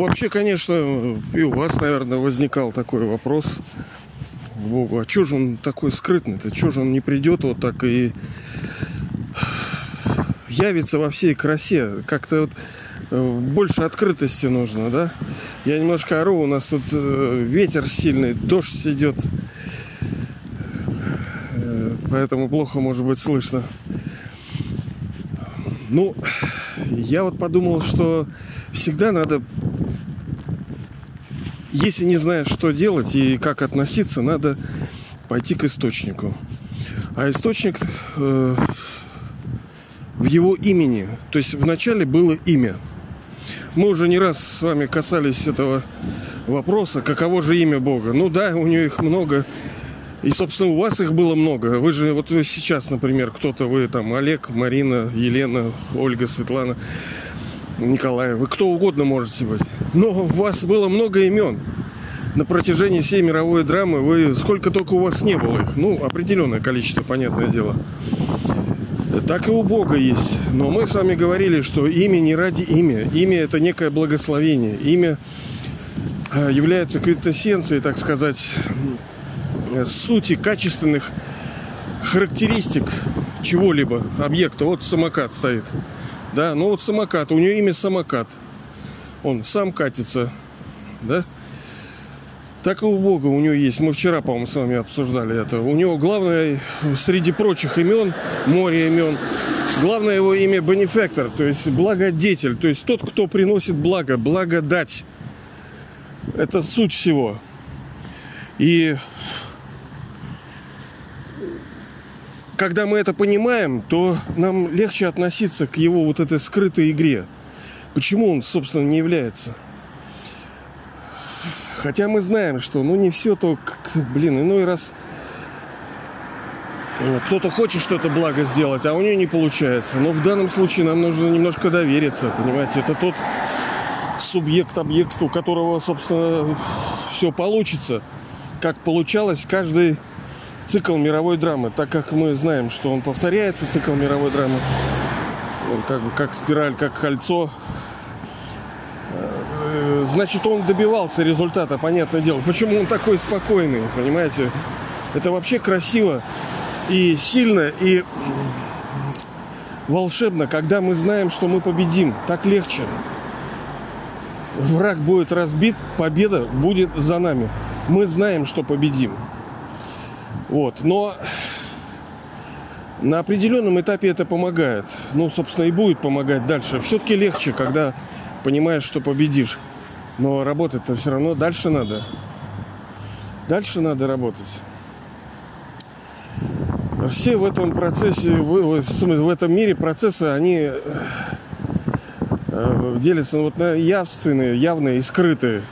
вообще, конечно, и у вас, наверное, возникал такой вопрос Богу. А что же он такой скрытный-то? Что же он не придет вот так и явится во всей красе? Как-то вот э, больше открытости нужно, да? Я немножко ору, у нас тут э, ветер сильный, дождь идет. Э, поэтому плохо может быть слышно. Ну, я вот подумал, что всегда надо, если не знаешь, что делать и как относиться, надо пойти к источнику. А источник э, в его имени. То есть вначале было имя. Мы уже не раз с вами касались этого вопроса, каково же имя Бога. Ну да, у него их много. И, собственно, у вас их было много. Вы же вот сейчас, например, кто-то, вы там Олег, Марина, Елена, Ольга, Светлана, Николай, вы кто угодно можете быть. Но у вас было много имен. На протяжении всей мировой драмы вы сколько только у вас не было их. Ну, определенное количество, понятное дело. Так и у Бога есть. Но мы с вами говорили, что имя не ради имя. Имя это некое благословение. Имя э, является квинтэссенцией, так сказать, Э, сути качественных характеристик чего-либо, объекта. Вот самокат стоит. Да, ну вот самокат, у него имя самокат. Он сам катится, да? Так и у Бога у него есть. Мы вчера, по-моему, с вами обсуждали это. У него главное, среди прочих имен, море имен, главное его имя бенефектор, то есть благодетель, то есть тот, кто приносит благо, благодать. Это суть всего. И когда мы это понимаем, то нам легче относиться к его вот этой скрытой игре. Почему он, собственно, не является? Хотя мы знаем, что ну не все то, блин, иной раз э, кто-то хочет что-то благо сделать, а у нее не получается. Но в данном случае нам нужно немножко довериться, понимаете? Это тот субъект, объект, у которого, собственно, все получится. Как получалось каждый цикл мировой драмы, так как мы знаем, что он повторяется, цикл мировой драмы, он как бы как спираль, как кольцо, э, значит, он добивался результата, понятное дело. Почему он такой спокойный, понимаете? Это вообще красиво и сильно, и волшебно, когда мы знаем, что мы победим. Так легче. Враг будет разбит, победа будет за нами. Мы знаем, что победим. Вот. Но на определенном этапе это помогает. Ну, собственно, и будет помогать дальше. Все-таки легче, когда понимаешь, что победишь. Но работать-то все равно дальше надо. Дальше надо работать. Все в этом процессе, в этом мире процессы, они э, делятся вот на явственные, явные и скрытые.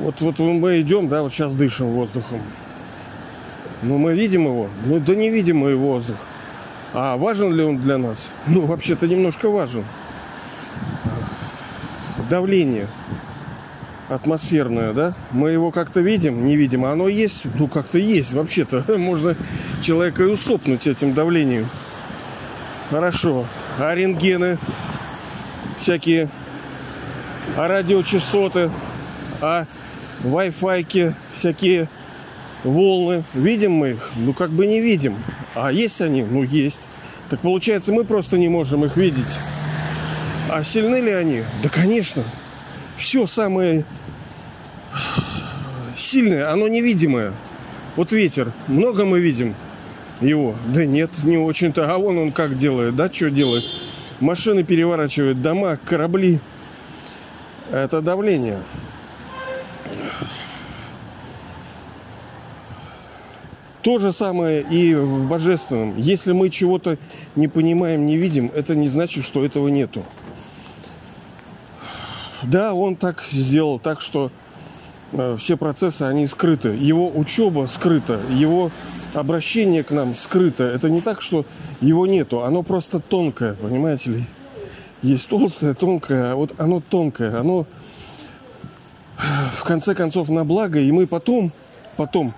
Вот, вот мы идем, да, вот сейчас дышим воздухом. Ну, мы видим его. Ну, да не видим мы воздух. А важен ли он для нас? Ну, вообще-то немножко важен. Давление атмосферное, да? Мы его как-то видим, не видим, а оно есть, ну как-то есть вообще-то. Можно человека и усопнуть этим давлением. Хорошо. А рентгены всякие, а радиочастоты, а Wi-Fi всякие волны. Видим мы их? Ну, как бы не видим. А есть они? Ну, есть. Так получается, мы просто не можем их видеть. А сильны ли они? Да, конечно. Все самое сильное, оно невидимое. Вот ветер. Много мы видим его? Да нет, не очень-то. А вон он как делает, да, что делает? Машины переворачивает, дома, корабли. Это давление. То же самое и в божественном. Если мы чего-то не понимаем, не видим, это не значит, что этого нету. Да, он так сделал, так что э, все процессы, они скрыты. Его учеба скрыта, его обращение к нам скрыто. Это не так, что его нету, оно просто тонкое, понимаете ли? Есть толстое, тонкое, а вот оно тонкое, оно в конце концов на благо, и мы потом, потом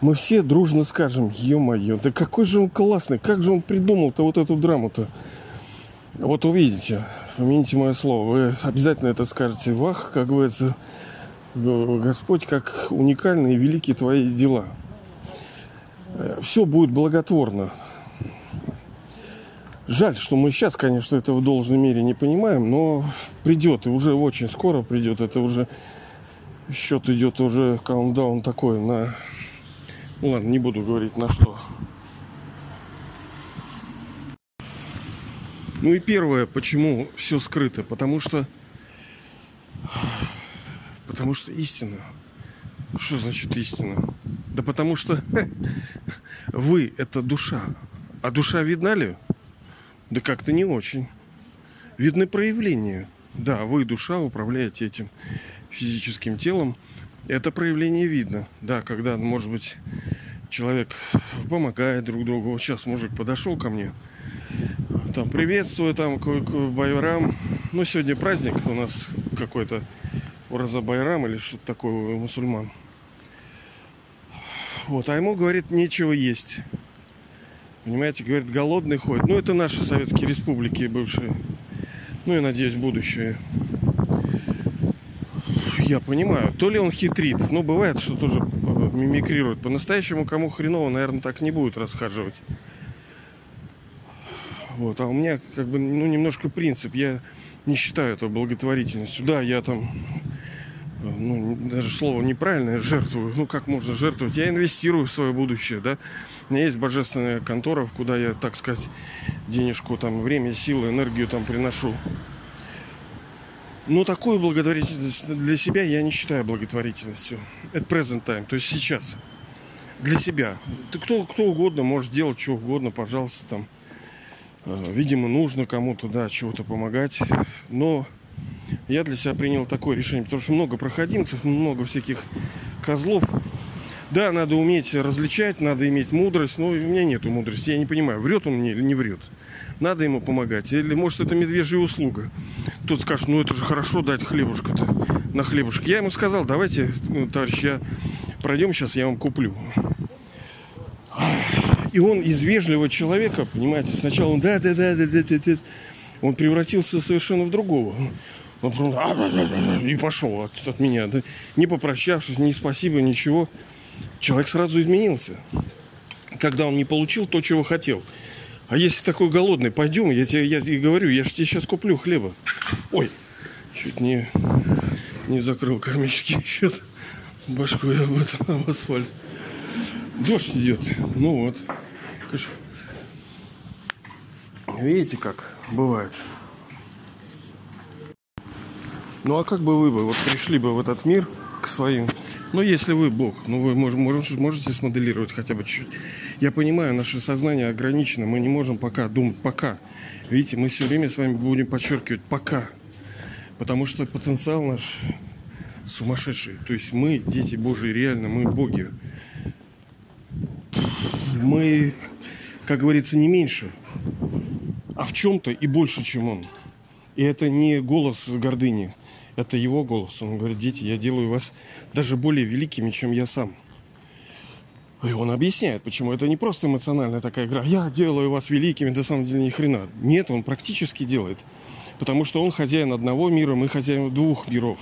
мы все дружно скажем, ё-моё, да какой же он классный, как же он придумал-то вот эту драму-то. Вот увидите, помяните мое слово, вы обязательно это скажете. Вах, как говорится, Господь, как уникальные и великие твои дела. Все будет благотворно. Жаль, что мы сейчас, конечно, это в должной мере не понимаем, но придет, и уже очень скоро придет. Это уже счет идет уже каунтдаун такой на... Ладно, не буду говорить на что. Ну и первое, почему все скрыто? Потому что... Потому что истина. Что значит истина? Да потому что вы – это душа. А душа видна ли? Да как-то не очень. Видны проявления. Да, вы, душа, управляете этим физическим телом. Это проявление видно. Да, когда, может быть, человек помогает друг другу. Вот сейчас мужик подошел ко мне, там приветствую, там Байрам. Ну, сегодня праздник у нас какой-то Ураза Байрам или что-то такое у мусульман. Вот, а ему, говорит, нечего есть. Понимаете, говорит, голодный ходит. Ну, это наши советские республики бывшие. Ну, и, надеюсь, будущее. Я понимаю. То ли он хитрит. Ну, бывает, что тоже мимикрирует. По-настоящему, кому хреново, наверное, так не будет расхаживать. Вот. А у меня как бы ну, немножко принцип. Я не считаю это благотворительностью. Да, я там ну, даже слово неправильное, жертвую. Ну, как можно жертвовать? Я инвестирую в свое будущее, да. У меня есть божественная контора, куда я, так сказать, денежку, там, время, силы, энергию там приношу. Но такую благотворительность для себя я не считаю благотворительностью. Это present time, то есть сейчас. Для себя. Кто, кто угодно может делать что угодно, пожалуйста, там Э, видимо, нужно кому-то, да, чего-то помогать. Но я для себя принял такое решение, потому что много проходимцев, много всяких козлов. Да, надо уметь различать, надо иметь мудрость, но у меня нету мудрости, я не понимаю, врет он мне или не врет. Надо ему помогать. Или, может, это медвежья услуга. Тут скажет, ну это же хорошо дать хлебушка-то на хлебушек. Я ему сказал, давайте, ну, товарищ, я пройдем сейчас, я вам куплю. И он из вежливого человека, понимаете, сначала он да, да, да, да, да, да, да, он превратился совершенно в другого. Он и пошел от, от меня, да, не попрощавшись, ни спасибо, ничего. Человек сразу изменился, когда он не получил то, чего хотел. А если такой голодный, пойдем, я тебе, я тебе говорю, я же тебе сейчас куплю хлеба. Ой, чуть не, не закрыл кармический счет. Башку я об этом, об асфальт. Дождь идет. Ну вот. Видите, как бывает. Ну а как бы вы бы вот пришли бы в этот мир к своим ну, если вы Бог, ну, вы мож, мож, можете смоделировать хотя бы чуть-чуть. Я понимаю, наше сознание ограничено, мы не можем пока думать, пока. Видите, мы все время с вами будем подчеркивать пока. Потому что потенциал наш сумасшедший. То есть мы, дети Божии, реально, мы боги мы, как говорится, не меньше, а в чем-то и больше, чем он. И это не голос гордыни, это его голос. Он говорит, дети, я делаю вас даже более великими, чем я сам. И он объясняет, почему это не просто эмоциональная такая игра. Я делаю вас великими, на самом деле ни хрена. Нет, он практически делает. Потому что он хозяин одного мира, мы хозяин двух миров.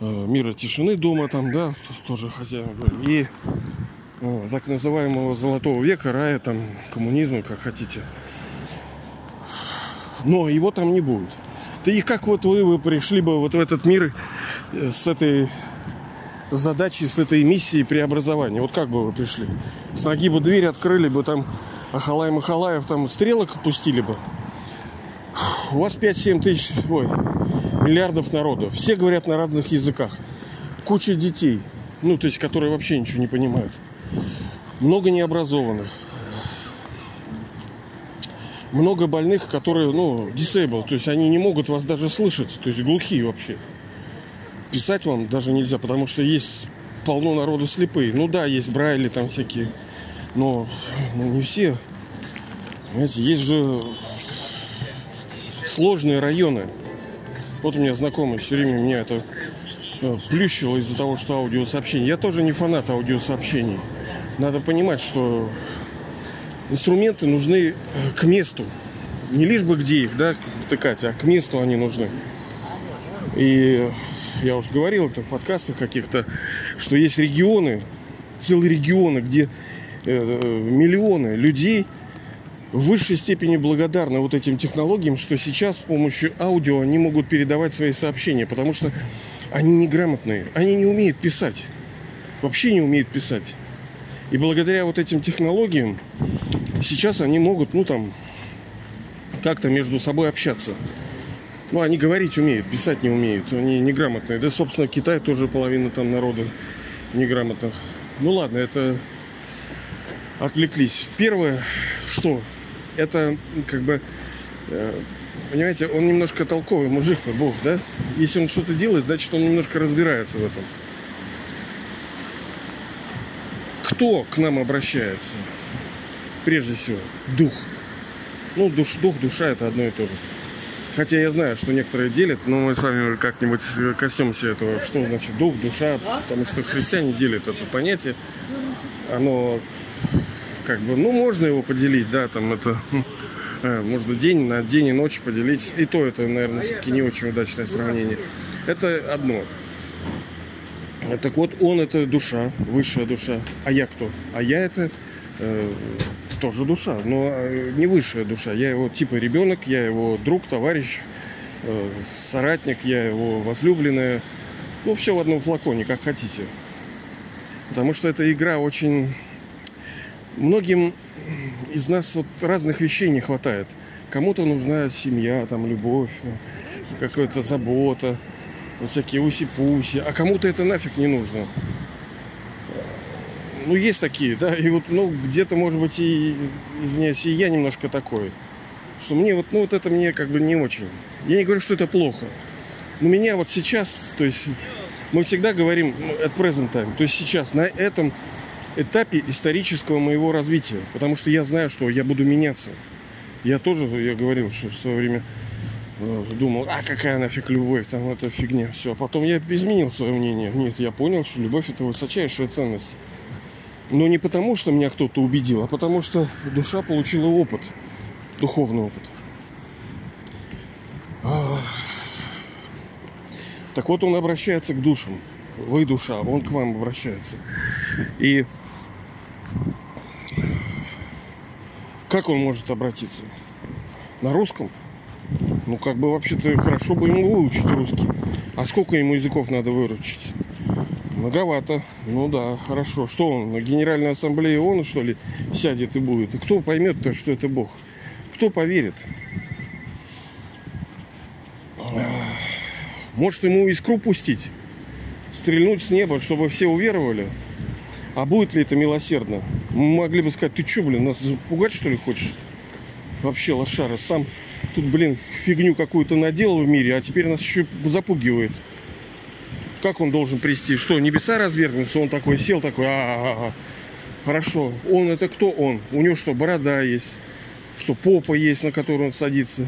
Э, мира тишины дома там, да, тоже хозяин. И так называемого золотого века, рая, там, коммунизма, как хотите. Но его там не будет. Да и как вот вы, вы пришли бы вот в этот мир э, с этой задачей, с этой миссией преобразования? Вот как бы вы пришли? С ноги бы дверь открыли бы, там Ахалай Махалаев там стрелок пустили бы. У вас 5-7 тысяч, ой, миллиардов народу. Все говорят на разных языках. Куча детей, ну, то есть, которые вообще ничего не понимают много необразованных, много больных, которые, ну, disabled, то есть они не могут вас даже слышать, то есть глухие вообще. Писать вам даже нельзя, потому что есть полно народу слепые. Ну да, есть брайли там всякие, но ну, не все. Понимаете, есть же сложные районы. Вот у меня знакомый все время меня это э, плющило из-за того, что аудиосообщение. Я тоже не фанат аудиосообщений надо понимать, что инструменты нужны э, к месту. не лишь бы где их, да, втыкать, а к месту они нужны. И я уже говорил это в подкастах каких-то, что есть регионы, целые регионы, где э, миллионы людей в высшей степени благодарны вот этим технологиям, что сейчас с помощью аудио они могут передавать свои сообщения, потому что они неграмотные, они не умеют писать, вообще не умеют писать. И благодаря вот этим технологиям сейчас они могут, ну там, как-то между собой общаться. Ну, они говорить умеют, писать не умеют. Они неграмотные. Да, собственно, Китай тоже половина там народа неграмотных. Ну ладно, это отвлеклись. Первое, что это как бы, э, понимаете, он немножко толковый мужик-то, Бог, да? Если он что-то делает, значит, он немножко разбирается в этом. Кто к нам обращается? Прежде всего, дух. Ну, душ, дух, душа это одно и то же. Хотя я знаю, что некоторые делят, но мы с вами как-нибудь коснемся этого, что значит дух, душа, потому что христиане делят это понятие. Оно как бы, ну, можно его поделить, да, там это, э, можно день на день и ночь поделить. И то это, наверное, все-таки не очень удачное сравнение. Это одно. Так вот, он это душа, высшая душа. А я кто? А я это э, тоже душа, но э, не высшая душа. Я его типа ребенок, я его друг, товарищ, э, соратник, я его возлюбленная. Ну, все в одном флаконе, как хотите. Потому что эта игра очень... Многим из нас вот разных вещей не хватает. Кому-то нужна семья, там, любовь, какая-то забота, вот всякие уси-пуси. А кому-то это нафиг не нужно ну, есть такие, да, и вот, ну, где-то, может быть, и, извиняюсь, и я немножко такой, что мне вот, ну, вот это мне как бы не очень. Я не говорю, что это плохо, но меня вот сейчас, то есть, мы всегда говорим ну, at present time, то есть сейчас, на этом этапе исторического моего развития, потому что я знаю, что я буду меняться. Я тоже, я говорил, что в свое время э, думал, а какая нафиг любовь, там это фигня, все. А потом я изменил свое мнение. Нет, я понял, что любовь это высочайшая ценность. Но не потому, что меня кто-то убедил, а потому что душа получила опыт, духовный опыт. Так вот, он обращается к душам. Вы душа, он к вам обращается. И как он может обратиться? На русском? Ну, как бы вообще-то хорошо бы ему выучить русский. А сколько ему языков надо выручить? Многовато. Ну да, хорошо. Что он, на Генеральной Ассамблее он, что ли, сядет и будет? И кто поймет-то, что это Бог? Кто поверит? Может, ему искру пустить? Стрельнуть с неба, чтобы все уверовали? А будет ли это милосердно? Мы могли бы сказать, ты что, блин, нас запугать, что ли, хочешь? Вообще, лошара, сам тут, блин, фигню какую-то наделал в мире, а теперь нас еще запугивает как он должен прийти? Что, небеса развергнутся? Он такой сел такой, а, -а, -а, Хорошо. Он это кто он? У него что, борода есть? Что, попа есть, на которую он садится?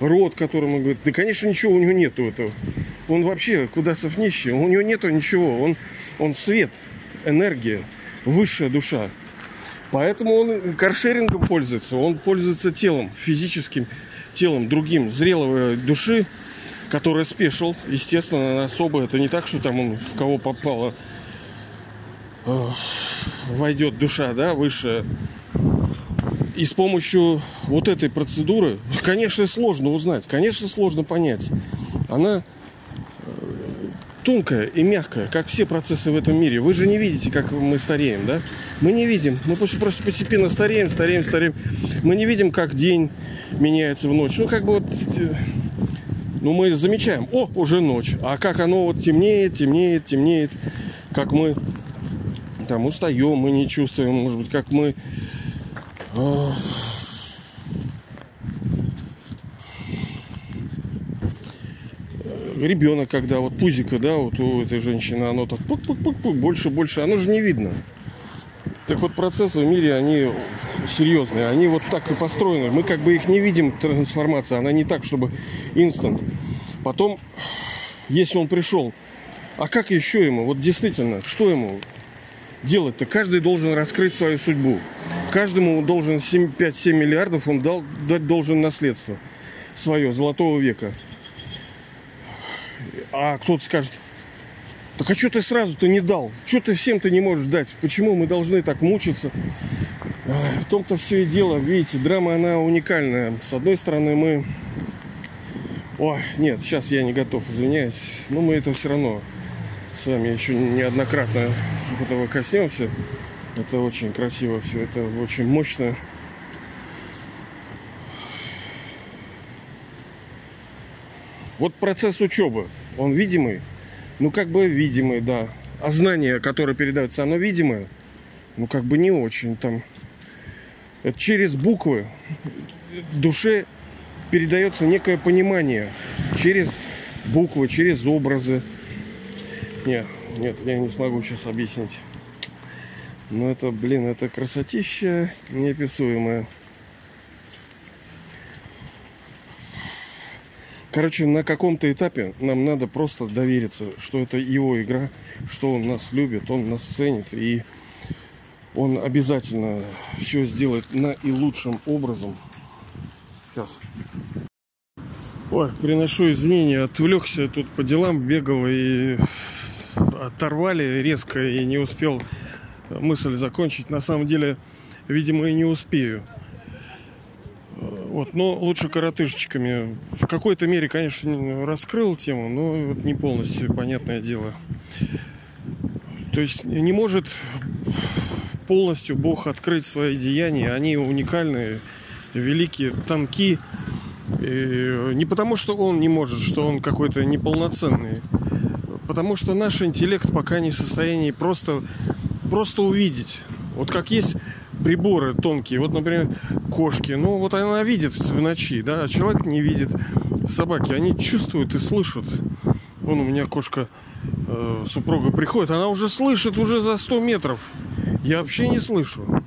Рот, которым он говорит, да, конечно, ничего у него нету этого. Он вообще куда совнищий. У него нету ничего. Он, он свет, энергия, высшая душа. Поэтому он каршерингом пользуется. Он пользуется телом, физическим телом другим, зрелого души, которая спешил, естественно, особо. Это не так, что там он в кого попало войдет душа, да, высшая. И с помощью вот этой процедуры, конечно, сложно узнать, конечно, сложно понять. Она э, тонкая и мягкая, как все процессы в этом мире. Вы же не видите, как мы стареем, да? Мы не видим. Мы просто постепенно стареем, стареем, стареем. Мы не видим, как день меняется в ночь. Ну, как бы вот э, ну, мы замечаем, о, уже ночь. А как оно вот темнеет, темнеет, темнеет, как мы там устаем, мы не чувствуем, может быть, как мы э, ребенок, когда вот пузика, да, вот у этой женщины, оно так пук-пук-пук, больше, больше, оно же не видно. Так вот, процессы в мире, они серьезные. Они вот так и построены. Мы как бы их не видим, трансформация. Она не так, чтобы инстант. Потом, если он пришел, а как еще ему? Вот действительно, что ему делать-то? Каждый должен раскрыть свою судьбу. каждому должен 5-7 миллиардов, он дал, дать должен наследство свое, золотого века. А кто-то скажет, так а что ты сразу-то не дал? Что ты всем-то не можешь дать? Почему мы должны так мучиться? В том-то все и дело, видите, драма, она уникальная. С одной стороны, мы... Ой, нет, сейчас я не готов, извиняюсь. Но мы это все равно с вами еще неоднократно этого коснемся. Это очень красиво все, это очень мощно. Вот процесс учебы, он видимый, ну как бы видимый, да. А знание, которое передается, оно видимое, ну как бы не очень там. Через буквы душе передается некое понимание через буквы, через образы. Нет, нет, я не смогу сейчас объяснить. Но это, блин, это красотища неописуемая. Короче, на каком-то этапе нам надо просто довериться, что это его игра, что он нас любит, он нас ценит, и он обязательно все сделает на и лучшим образом. Сейчас. Ой, приношу извинения, отвлекся тут по делам, бегал и оторвали резко и не успел мысль закончить. На самом деле, видимо, и не успею. Вот, но лучше коротышечками. В какой-то мере, конечно, раскрыл тему, но вот не полностью, понятное дело. То есть не может полностью Бог открыть свои деяния. Они уникальные, великие, тонки. И не потому, что Он не может, что Он какой-то неполноценный. Потому что наш интеллект пока не в состоянии просто просто увидеть. Вот как есть приборы тонкие, вот, например, кошки, ну вот она видит в ночи, да, а человек не видит. Собаки, они чувствуют и слышат. Вон у меня кошка, э, супруга приходит, она уже слышит уже за 100 метров. Я вообще не слышу.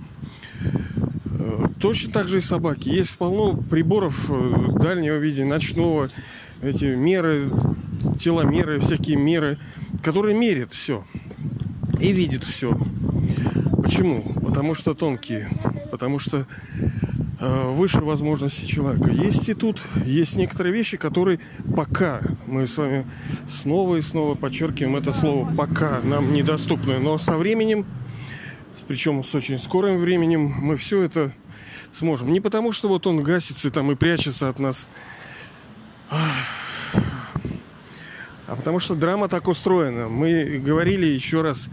Э, точно так же и собаки. Есть полно приборов э, дальнего видения, ночного, эти меры, теломеры, всякие меры, которые мерят все и видит все. Почему? Потому что тонкие, потому что выше возможности человека. Есть и тут, есть некоторые вещи, которые пока, мы с вами снова и снова подчеркиваем это слово пока нам недоступны, но со временем, причем с очень скорым временем, мы все это сможем. Не потому, что вот он гасится там и прячется от нас, а потому что драма так устроена. Мы говорили еще раз,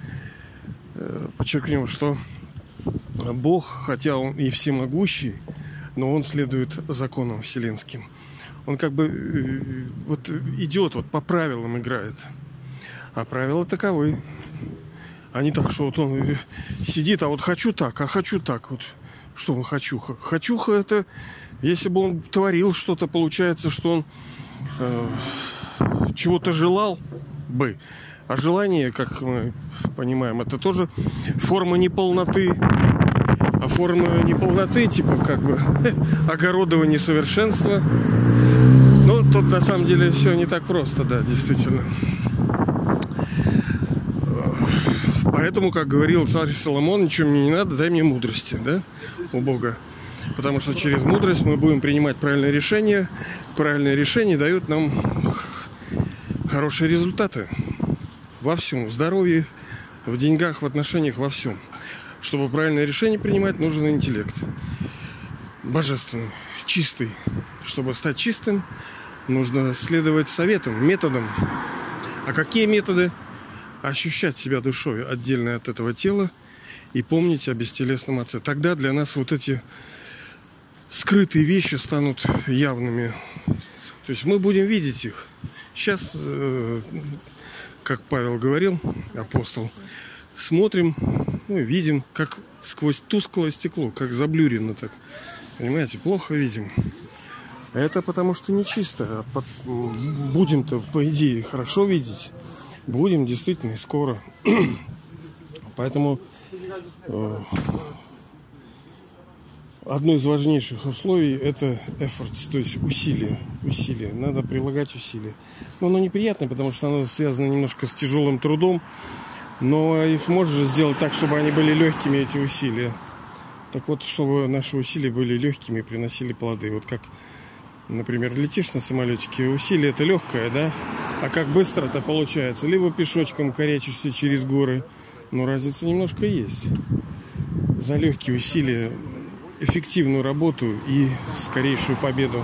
э, подчеркнем, что Бог, хотя Он и всемогущий, но Он следует законам вселенским. Он как бы э, вот идет, вот по правилам играет. А правила таковы. А не так, что вот он э, сидит, а вот хочу так, а хочу так. Вот что он хочуха? Хочуха это, если бы он творил что-то, получается, что он э, чего-то желал бы. А желание, как мы понимаем, это тоже форма неполноты. А форма неполноты, типа как бы огородового несовершенства. Ну, тут на самом деле все не так просто, да, действительно. Поэтому, как говорил царь Соломон, ничего мне не надо, дай мне мудрости, да, у Бога. Потому что через мудрость мы будем принимать правильные решения. Правильные решения дают нам хорошие результаты во всем. В здоровье, в деньгах, в отношениях, во всем. Чтобы правильное решение принимать, нужен интеллект. Божественный, чистый. Чтобы стать чистым, нужно следовать советам, методам. А какие методы? Ощущать себя душой отдельно от этого тела и помнить о бестелесном отце. Тогда для нас вот эти скрытые вещи станут явными. То есть мы будем видеть их. Сейчас, э, как Павел говорил, апостол, смотрим, ну, видим, как сквозь тусклое стекло, как заблюрено так. Понимаете, плохо видим. Это потому что нечисто. А будем-то, по идее, хорошо видеть. Будем действительно и скоро. Поэтому э, одно из важнейших условий это efforts, то есть усилия. Усилия. Надо прилагать усилия. Но оно неприятное, потому что оно связано немножко с тяжелым трудом. Но их можешь сделать так, чтобы они были легкими, эти усилия. Так вот, чтобы наши усилия были легкими и приносили плоды. Вот как, например, летишь на самолетике, усилие это легкое, да? А как быстро это получается? Либо пешочком корячишься через горы, но разница немножко есть. За легкие усилия, эффективную работу и скорейшую победу